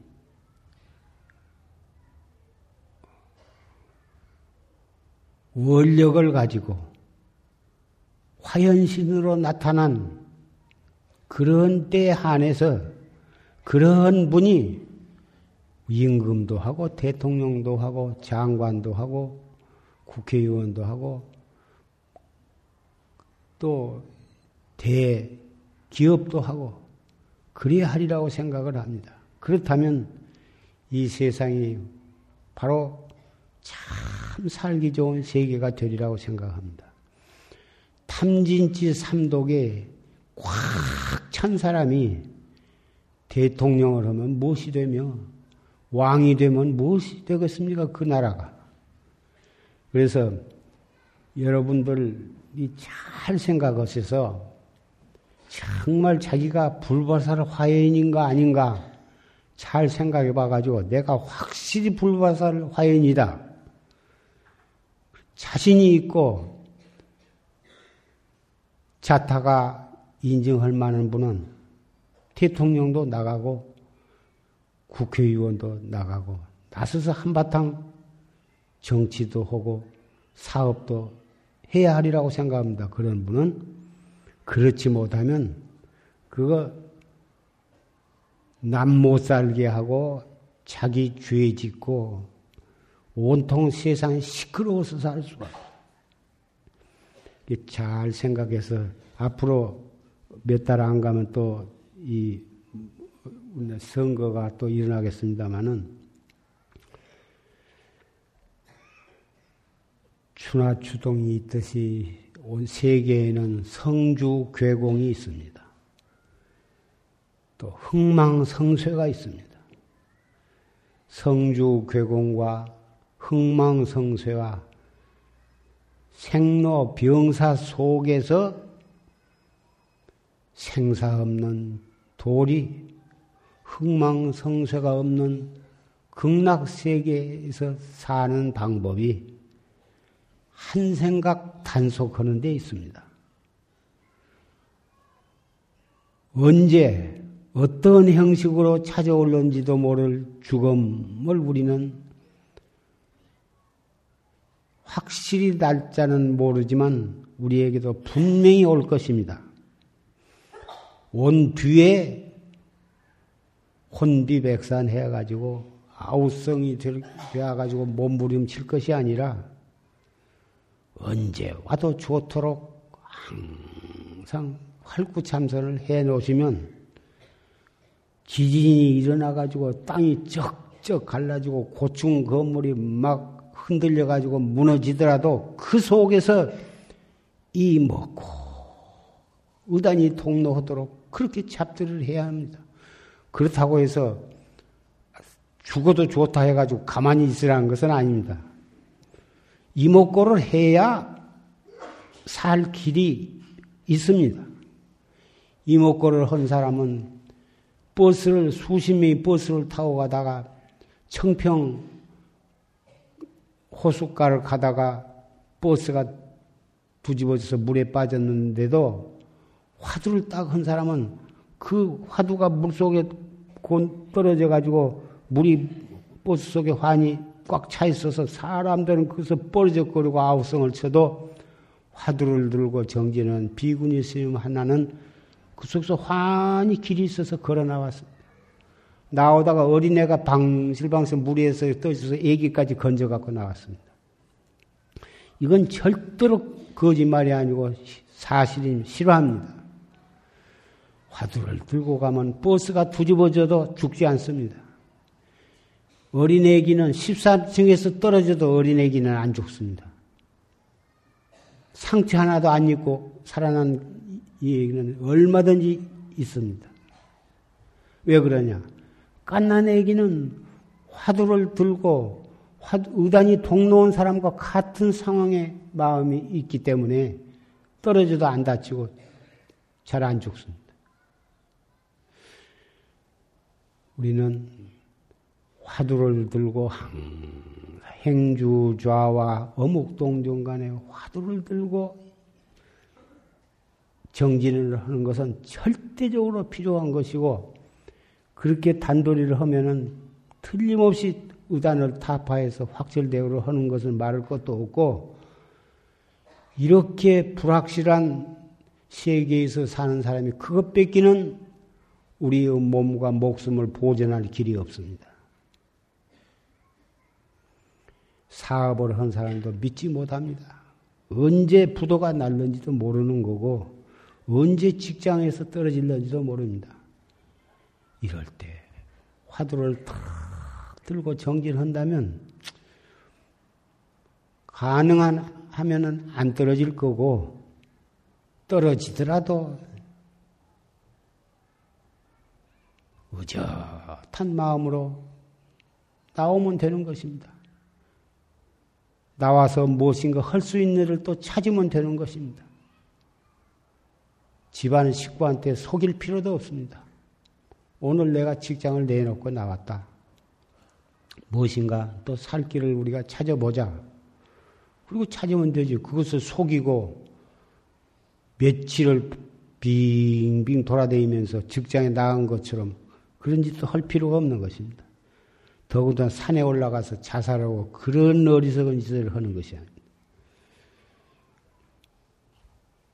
원력을 가지고 화현신으로 나타난 그런 때에 한해서 그런 분이 임금도 하고 대통령도 하고 장관도 하고 국회의원도 하고 또 대기업도 하고 그래야 하리라고 생각을 합니다. 그렇다면 이 세상이 바로 참 살기 좋은 세계가 되리라고 생각합니다. 탐진치 삼독에 꽉 찬 사람이 대통령을 하면 무엇이 되며 왕이 되면 무엇이 되겠습니까? 그 나라가. 그래서 여러분들이 잘 생각하셔서 정말 자기가 불바살 화연인가 아닌가 잘 생각해 봐가지고 내가 확실히 불바살 화연이다. 자신이 있고 자타가 인정할 만한 분은 대통령도 나가고 국회의원도 나가고 나서서 한바탕 정치도 하고 사업도 해야 하리라고 생각합니다. 그런 분은 그렇지 못하면 그거 남 못 살게 하고 자기 죄 짓고 온통 세상이 시끄러워서 살 수가 잘 생각해서 앞으로 몇 달 안 가면 또 이 선거가 또 일어나겠습니다마는 추나 추동이 있듯이 온 세계에는 성주 괴공이 있습니다. 또 흥망성쇠가 있습니다. 성주 괴공과 흥망성쇠와 생로 병사 속에서 생사 없는 돌이 흥망성쇠가 없는 극락세계에서 사는 방법이 한 생각 단속하는 데 있습니다. 언제 어떤 형식으로 찾아올는지도 모를 죽음을 우리는 확실히 날짜는 모르지만 우리에게도 분명히 올 것입니다. 온 뒤에 혼비백산 해가지고 아우성이 되어가지고 몸부림칠 것이 아니라 언제 와도 좋도록 항상 활구참선을 해 놓으시면 지진이 일어나가지고 땅이 쩍쩍 갈라지고 고충 건물이 막 흔들려가지고 무너지더라도 그 속에서 이 먹고 의단이 통로하도록 그렇게 잡들을 해야 합니다. 그렇다고 해서 죽어도 좋다 해가지고 가만히 있으라는 것은 아닙니다. 이목고를 해야 살 길이 있습니다. 이목고를 한 사람은 버스를 수십 명이 버스를 타고 가다가 청평 호숫가를 가다가 버스가 뒤집어져서 물에 빠졌는데도 화두를 딱 한 사람은 그 화두가 물 속에 떨어져 가지고 물이 버스 속에 환이 꽉 차 있어서 사람들은 거기서 뻘적거리고 아우성을 쳐도 화두를 들고 정지는 비군이 스님 하나는 그 속에서 환히 길이 있어서 걸어 나왔습니다. 나오다가 어린애가 방실방서 무리에서 떠있어서 애기까지 건져 갖고 나왔습니다. 이건 절대로 거짓말이 아니고 사실이 싫어합니다. 화두를 들고 가면 버스가 뒤집어져도 죽지 않습니다. 어린애기는 14층에서 떨어져도 어린애기는 안 죽습니다. 상처 하나도 안 입고 살아난 이 얘기는 얼마든지 있습니다. 왜 그러냐? 깐난 애기는 화두를 들고 의단이 동로온 사람과 같은 상황의 마음이 있기 때문에 떨어져도 안 다치고 잘 안 죽습니다. 우리는 화두를 들고 행주 좌와 어묵동정 간에 화두를 들고 정진을 하는 것은 절대적으로 필요한 것이고 그렇게 단도리를 하면은 틀림없이 의단을 타파해서 확철대오를 하는 것은 말할 것도 없고 이렇게 불확실한 세계에서 사는 사람이 그것 뺏기는 우리의 몸과 목숨을 보존할 길이 없습니다. 사업을 한 사람도 믿지 못합니다. 언제 부도가 날는지도 모르는 거고, 언제 직장에서 떨어질는지도 모릅니다. 이럴 때 화두를 탁 들고 정진한다면 가능한 하면은 안 떨어질 거고 떨어지더라도 의젓한 마음으로 나오면 되는 것입니다. 나와서 무엇인가 할 수 있는 일을 또 찾으면 되는 것입니다. 집안 식구한테 속일 필요도 없습니다. 오늘 내가 직장을 내놓고 나왔다. 무엇인가 또 살 길을 우리가 찾아보자. 그리고 찾으면 되지. 그것을 속이고 며칠을 빙빙 돌아다니면서 직장에 나간 것처럼 그런 짓도 할 필요가 없는 것입니다. 더군다나 산에 올라가서 자살하고 그런 어리석은 짓을 하는 것이 아닙니다.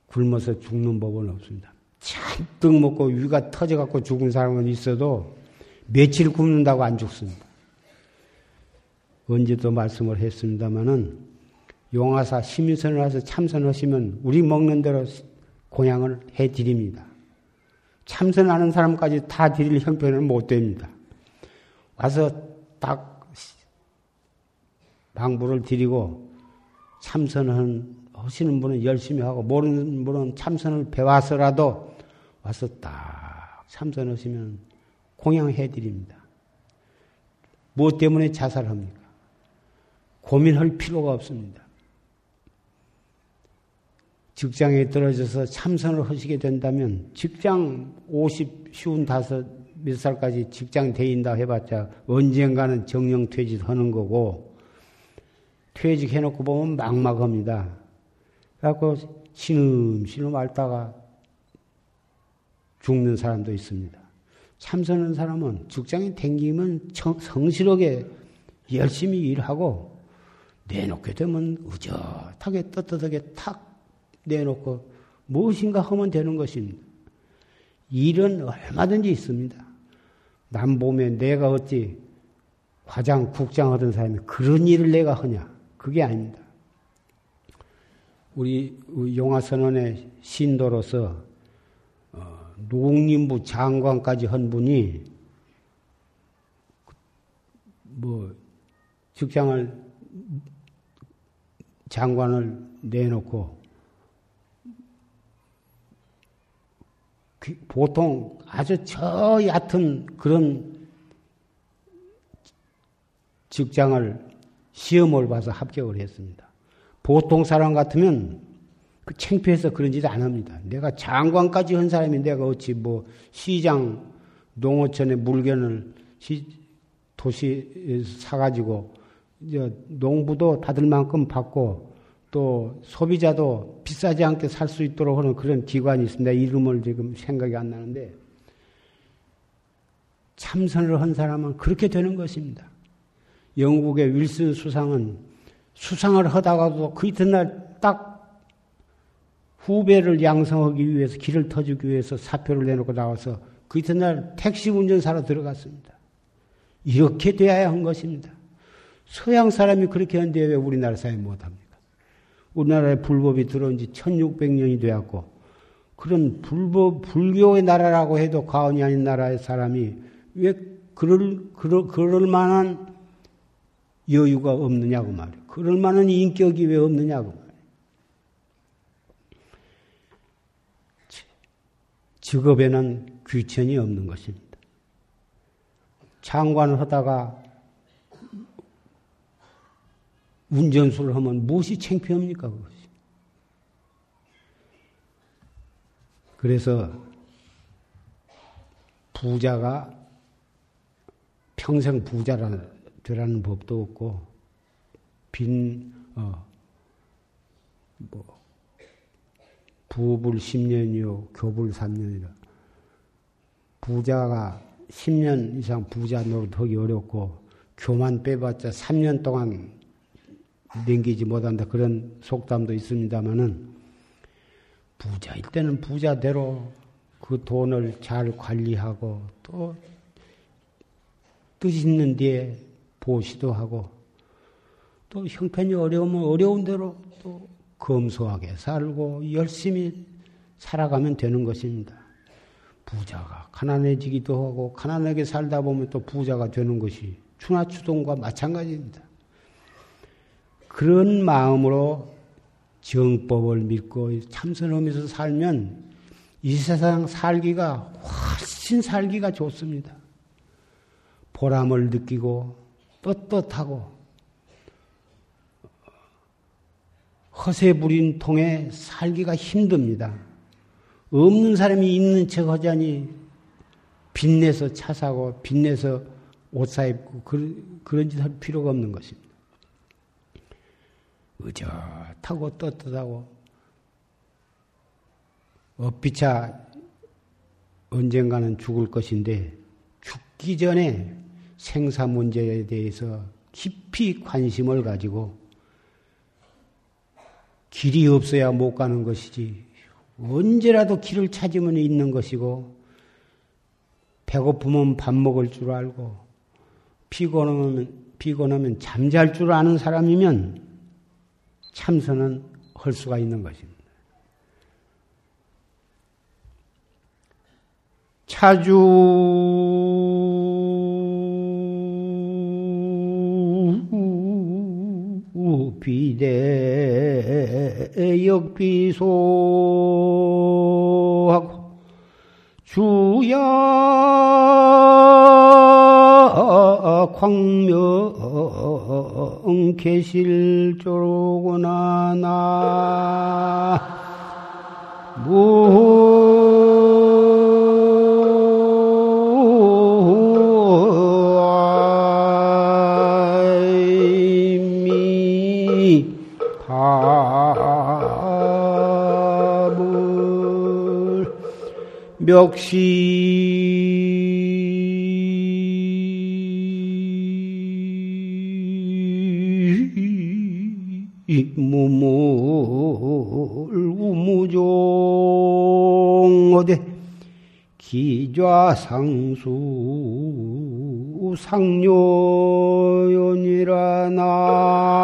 굶어서 죽는 법은 없습니다. 잔뜩 먹고 위가 터져갖고 죽은 사람은 있어도 며칠 굶는다고 안 죽습니다. 언제도 말씀을 했습니다마는 용화사 시민선을 와서 참선하시면 우리 먹는 대로 공양을 해드립니다. 참선하는 사람까지 다 드릴 형편은 못 됩니다. 와서 딱 방부를 드리고 참선은 하시는 분은 열심히 하고 모르는 분은 참선을 배워서라도 와서 딱 참선하시면 공양해 드립니다. 무엇 때문에 자살합니까? 고민할 필요가 없습니다. 직장에 떨어져서 참선을 하시게 된다면 직장 50, 쉬운 다섯 몇 살까지 직장 대인다 해봤자 언젠가는 정령 퇴직하는 거고 퇴직해놓고 보면 막막합니다. 그래갖고 신음신음 앓다가 죽는 사람도 있습니다. 참선하는 사람은 직장에 댕기면 성실하게 열심히 일하고 내놓게 되면 의젓하게 떳떳하게 탁 내놓고 무엇인가 하면 되는 것입니다. 일은 얼마든지 있습니다. 남 보면 내가 어찌 과장, 국장 하던 사람이 그런 일을 내가 하냐? 그게 아닙니다. 우리 용화선언의 신도로서 어, 농림부 장관까지 한 분이 뭐 직장을 장관을 내놓고 그 보통 아주 저 얕은 그런 직장을 시험을 봐서 합격을 했습니다. 보통 사람 같으면 그 창피해서 그런 짓 안 합니다. 내가 장관까지 한 사람이 내가 어찌 뭐 시장 농어촌에 물건을 시, 도시에서 사가지고 농부도 받을 만큼 받고 또 소비자도 비싸지 않게 살 수 있도록 하는 그런 기관이 있습니다. 이름을 지금 생각이 안 나는데 참선을 한 사람은 그렇게 되는 것입니다. 영국의 윌슨 수상은 수상을 하다가도 그 이튿날 딱 후배를 양성하기 위해서 길을 터주기 위해서 사표를 내놓고 나와서 그 이튿날 택시 운전사로 들어갔습니다. 이렇게 돼야 한 것입니다. 서양 사람이 그렇게 하는데 왜 우리나라 사람이 못합니까? 우리나라에 불법이 들어온 지 1600년이 되었고, 그런 불법, 불교의 나라라고 해도 과언이 아닌 나라의 사람이 왜 그럴, 그럴, 그럴 만한 여유가 없느냐고 말이에요. 그럴 만한 인격이 왜 없느냐고 말이에요. 직업에는 귀천이 없는 것입니다. 장관을 하다가 운전수를 하면 무엇이 창피합니까, 그것이? 그래서 부자가 평생 부자라 되라는 법도 없고, 빈, 어, 뭐, 부불 10년이요, 교불 3년이라. 부자가 10년 이상 부자 노릇하기 어렵고, 교만 빼봤자 3년 동안 넘기지 못한다 그런 속담도 있습니다만은 부자일 때는 부자대로 그 돈을 잘 관리하고 또 뜻 있는 뒤에 보시도 하고 또 형편이 어려우면 어려운 대로 또 검소하게 살고 열심히 살아가면 되는 것입니다. 부자가 가난해지기도 하고 가난하게 살다 보면 또 부자가 되는 것이 추나추동과 마찬가지입니다. 그런 마음으로 정법을 믿고 참선하면서 살면 이 세상 살기가 훨씬 살기가 좋습니다. 보람을 느끼고 떳떳하고 허세 부린 통에 살기가 힘듭니다. 없는 사람이 있는 척 하자니 빚내서 차 사고 빚내서 옷 사입고 그런, 그런 짓할 필요가 없는 것입니다. 의젓하고 떳떳하고 엇비차 언젠가는 죽을 것인데 죽기 전에 생사 문제에 대해서 깊이 관심을 가지고 길이 없어야 못 가는 것이지 언제라도 길을 찾으면 있는 것이고 배고프면 밥 먹을 줄 알고 피곤하면 피곤하면 잠잘 줄 아는 사람이면 참선은 할 수가 있는 것입니다. 차주 비대 역비소하고 주야 광 명 계실 조로구나 나. 역시 기좌상수 상료연이라 나.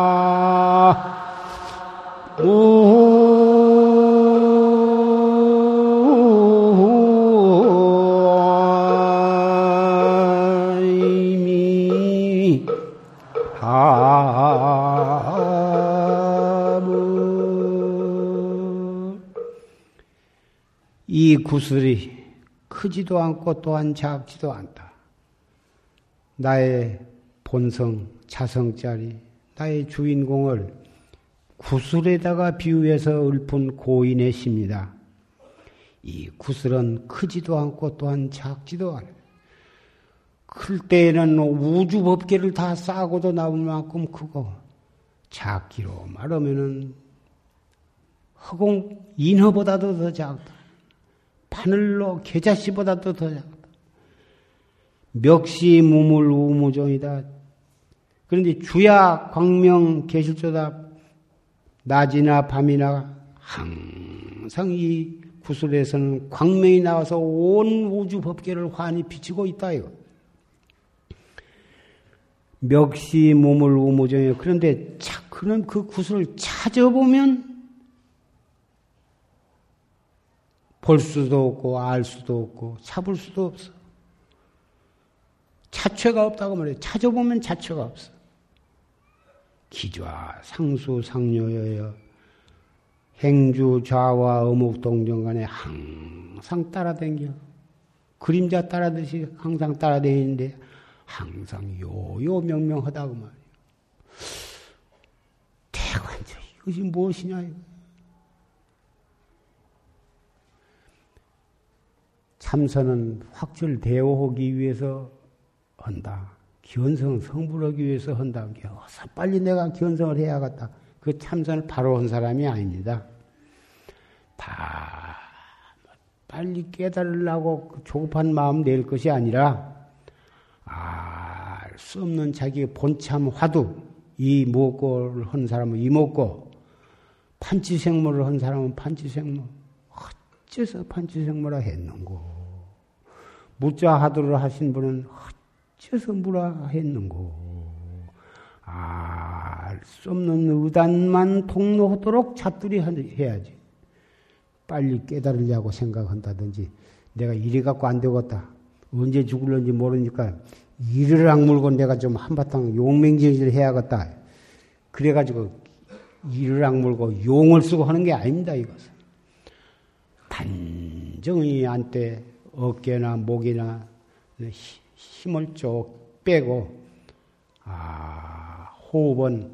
이 구슬이 크지도 않고 또한 작지도 않다. 나의 본성, 자성짜리, 나의 주인공을 구슬에다가 비유해서 읊은 고인의 시입니다. 이 구슬은 크지도 않고 또한 작지도 않아요. 클 때에는 우주 법계를 다 싸고도 나올 만큼 크고, 작기로 말하면은 허공 인허보다도 더 작다. 바늘로 계자씨보다도 더 작다. 멱시 무물 우무종이다. 그런데 주야 광명 계실조다 낮이나 밤이나 항상 이 구슬에서는 광명이 나와서 온 우주 법계를 환히 비치고 있다 이거. 멱시 무물 우무종이 그런데 자, 그럼 그 구슬을 찾아보면 볼 수도 없고 알 수도 없고 잡을 수도 없어. 자체가 없다고 말해요. 찾아보면 자체가 없어. 기좌 상수 상료여여 행주 좌와 어묵 동정 간에 항상 따라댕겨. 그림자 따라듯이 항상 따라다니는데 항상 요요 명명하다고 말이에요. 대관절 이것이 무엇이냐 이거. 참선은 확철대오하기 위해서 한다. 견성 성불하기 위해서 한다. 어서 빨리 내가 견성을 해야겠다. 그 참선을 바로 한 사람이 아닙니다. 다 빨리 깨달으려고 그 조급한 마음 낼 것이 아니라 알수 없는 자기의 본참 화두 이 무엇고를 한 사람은 이목고 판치생물을 한 사람은 판치생물 어째서 판치생물을 했는고 무자하도를 하신 분은 어째서 무라 했는고. 알 수 없는 의단만 통로하도록 잡들이 해야지. 빨리 깨달으려고 생각한다든지, 내가 이리 갖고 안 되겠다. 언제 죽을런지 모르니까 이를 악물고 내가 좀 한바탕 용맹정진을 해야겠다. 그래가지고 이를 악물고 용을 쓰고 하는 게 아닙니다, 이것은. 단정히 안때 어깨나 목이나 힘을 쭉 빼고, 아, 호흡은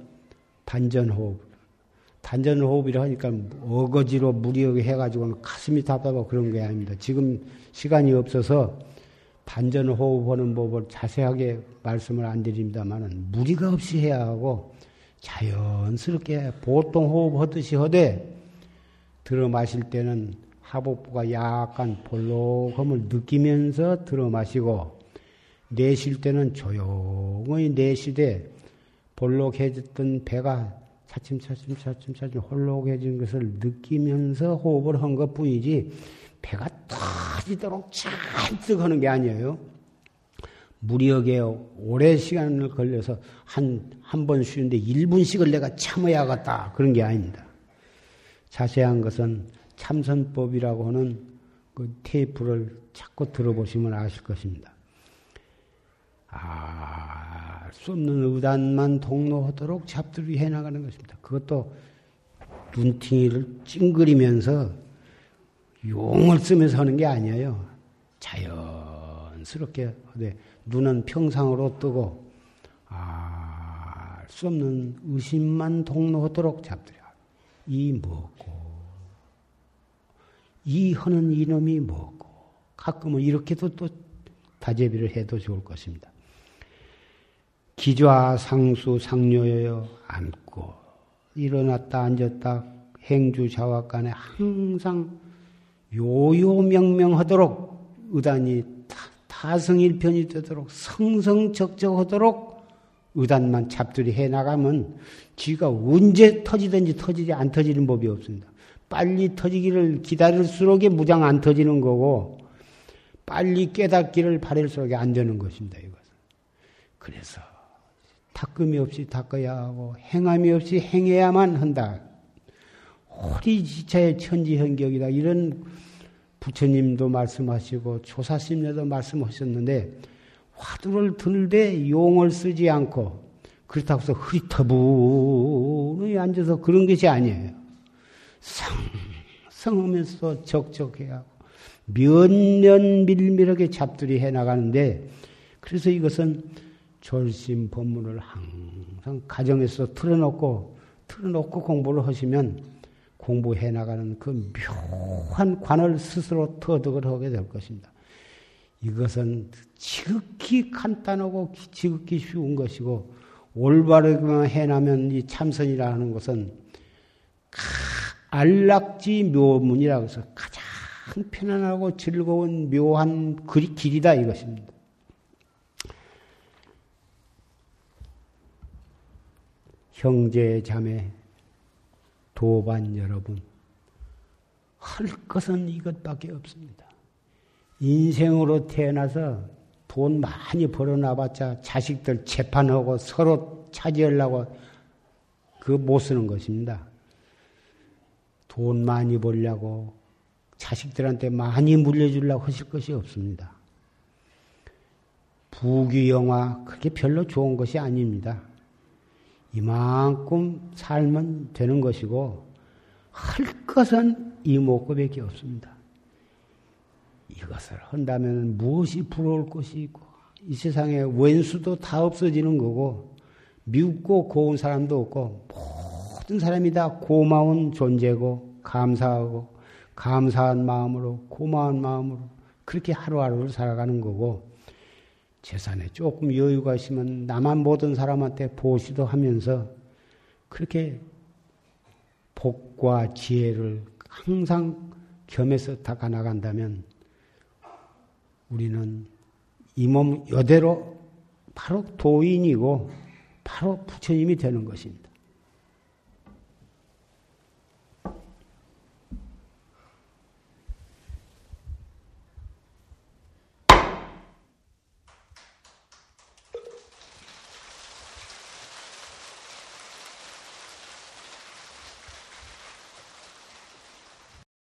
단전호흡. 단전호흡이라 하니까 어거지로 무리하게 해가지고는 가슴이 답답하고 그런 게 아닙니다. 지금 시간이 없어서 단전호흡하는 법을 자세하게 말씀을 안 드립니다만은 무리가 없이 해야 하고 자연스럽게 보통 호흡하듯이 하되 들어 마실 때는 하복부가 약간 볼록함을 느끼면서 들어 마시고 내쉴 때는 조용히 내쉬되 볼록해졌던 배가 차츰차츰 차츰차츰 홀록해진 것을 느끼면서 호흡을 한 것 뿐이지 배가 터지도록 잔뜩 하는 게 아니에요. 무리하게 오래 시간을 걸려서 한, 한 번 쉬는데 1분씩을 내가 참아야겠다. 그런 게 아닙니다. 자세한 것은 참선법이라고 하는 그 테이프를 자꾸 들어보시면 아실 것입니다. 아, 수 없는 의단만 동로하도록 잡들이 해나가는 것입니다. 그것도 눈팅이를 찡그리면서 용을 쓰면서 하는 게 아니에요. 자연스럽게 네, 눈은 평상으로 뜨고 알수 없는 의심만 동로하도록 잡들여. 이 뭐고 이 하는 이놈이 뭐고 가끔은 이렇게도 또 다재비를 해도 좋을 것입니다. 기좌 상수 상료여 앉고 일어났다 앉았다 행주 자wak간에 항상 요요명명하도록 의단이 타성일편이 되도록 성성적적하도록 의단만 잡들이 해 나가면 쥐가 언제 터지든지 터지지 안 터지는 법이 없습니다. 빨리 터지기를 기다릴수록에 무장 안 터지는 거고 빨리 깨닫기를 바랄수록에 안 되는 것입니다. 이것은. 그래서 닦음이 없이 닦아야 하고 행함이 없이 행해야만 한다. 호리지차의 천지현격이다. 이런 부처님도 말씀하시고 조사심녀도 말씀하셨는데 화두를 들되 용을 쓰지 않고 그렇다고 해서 흐리터분히 앉아서 그런 것이 아니에요. 성 성하면서 적적해야 하고 면면 밀밀하게 잡들이 해나가는데 그래서 이것은 졸심 법문을 항상 가정에서 틀어놓고 틀어놓고 공부를 하시면 공부해 나가는 그 묘한 관을 스스로 터득을 하게 될 것입니다. 이것은 지극히 간단하고 지극히 쉬운 것이고 올바르게만 해나면 이 참선이라는 것은 안락지 묘문이라고 해서 가장 편안하고 즐거운 묘한 길이다 이것입니다. 형제 자매 도반 여러분, 할 것은 이것밖에 없습니다. 인생으로 태어나서 돈 많이 벌어놔봤자 자식들 재판하고 서로 차지하려고 그 못 쓰는 것입니다. 돈 많이 벌려고 자식들한테 많이 물려주려고 하실 것이 없습니다. 부귀영화 그게 별로 좋은 것이 아닙니다. 이만큼 살면 되는 것이고 할 것은 이목구밖에 없습니다. 이것을 한다면 무엇이 부러울 것이 있고 이 세상에 왼수도 다 없어지는 거고 미웃고 고운 사람도 없고 모든 사람이 다 고마운 존재고 감사하고 감사한 마음으로 고마운 마음으로 그렇게 하루하루를 살아가는 거고 재산에 조금 여유가 있으면 나만 모든 사람한테 보시도 하면서 그렇게 복과 지혜를 항상 겸해서 닦아 나간다면 우리는 이 몸 여대로 바로 도인이고 바로 부처님이 되는 것입니다.